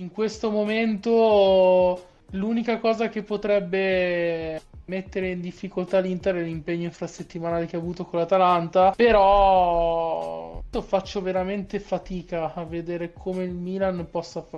in questo momento l'unica cosa che potrebbe mettere in difficoltà l'Inter è l'impegno infrasettimanale che ha avuto con l'Atalanta, però faccio veramente fatica a vedere come il Milan possa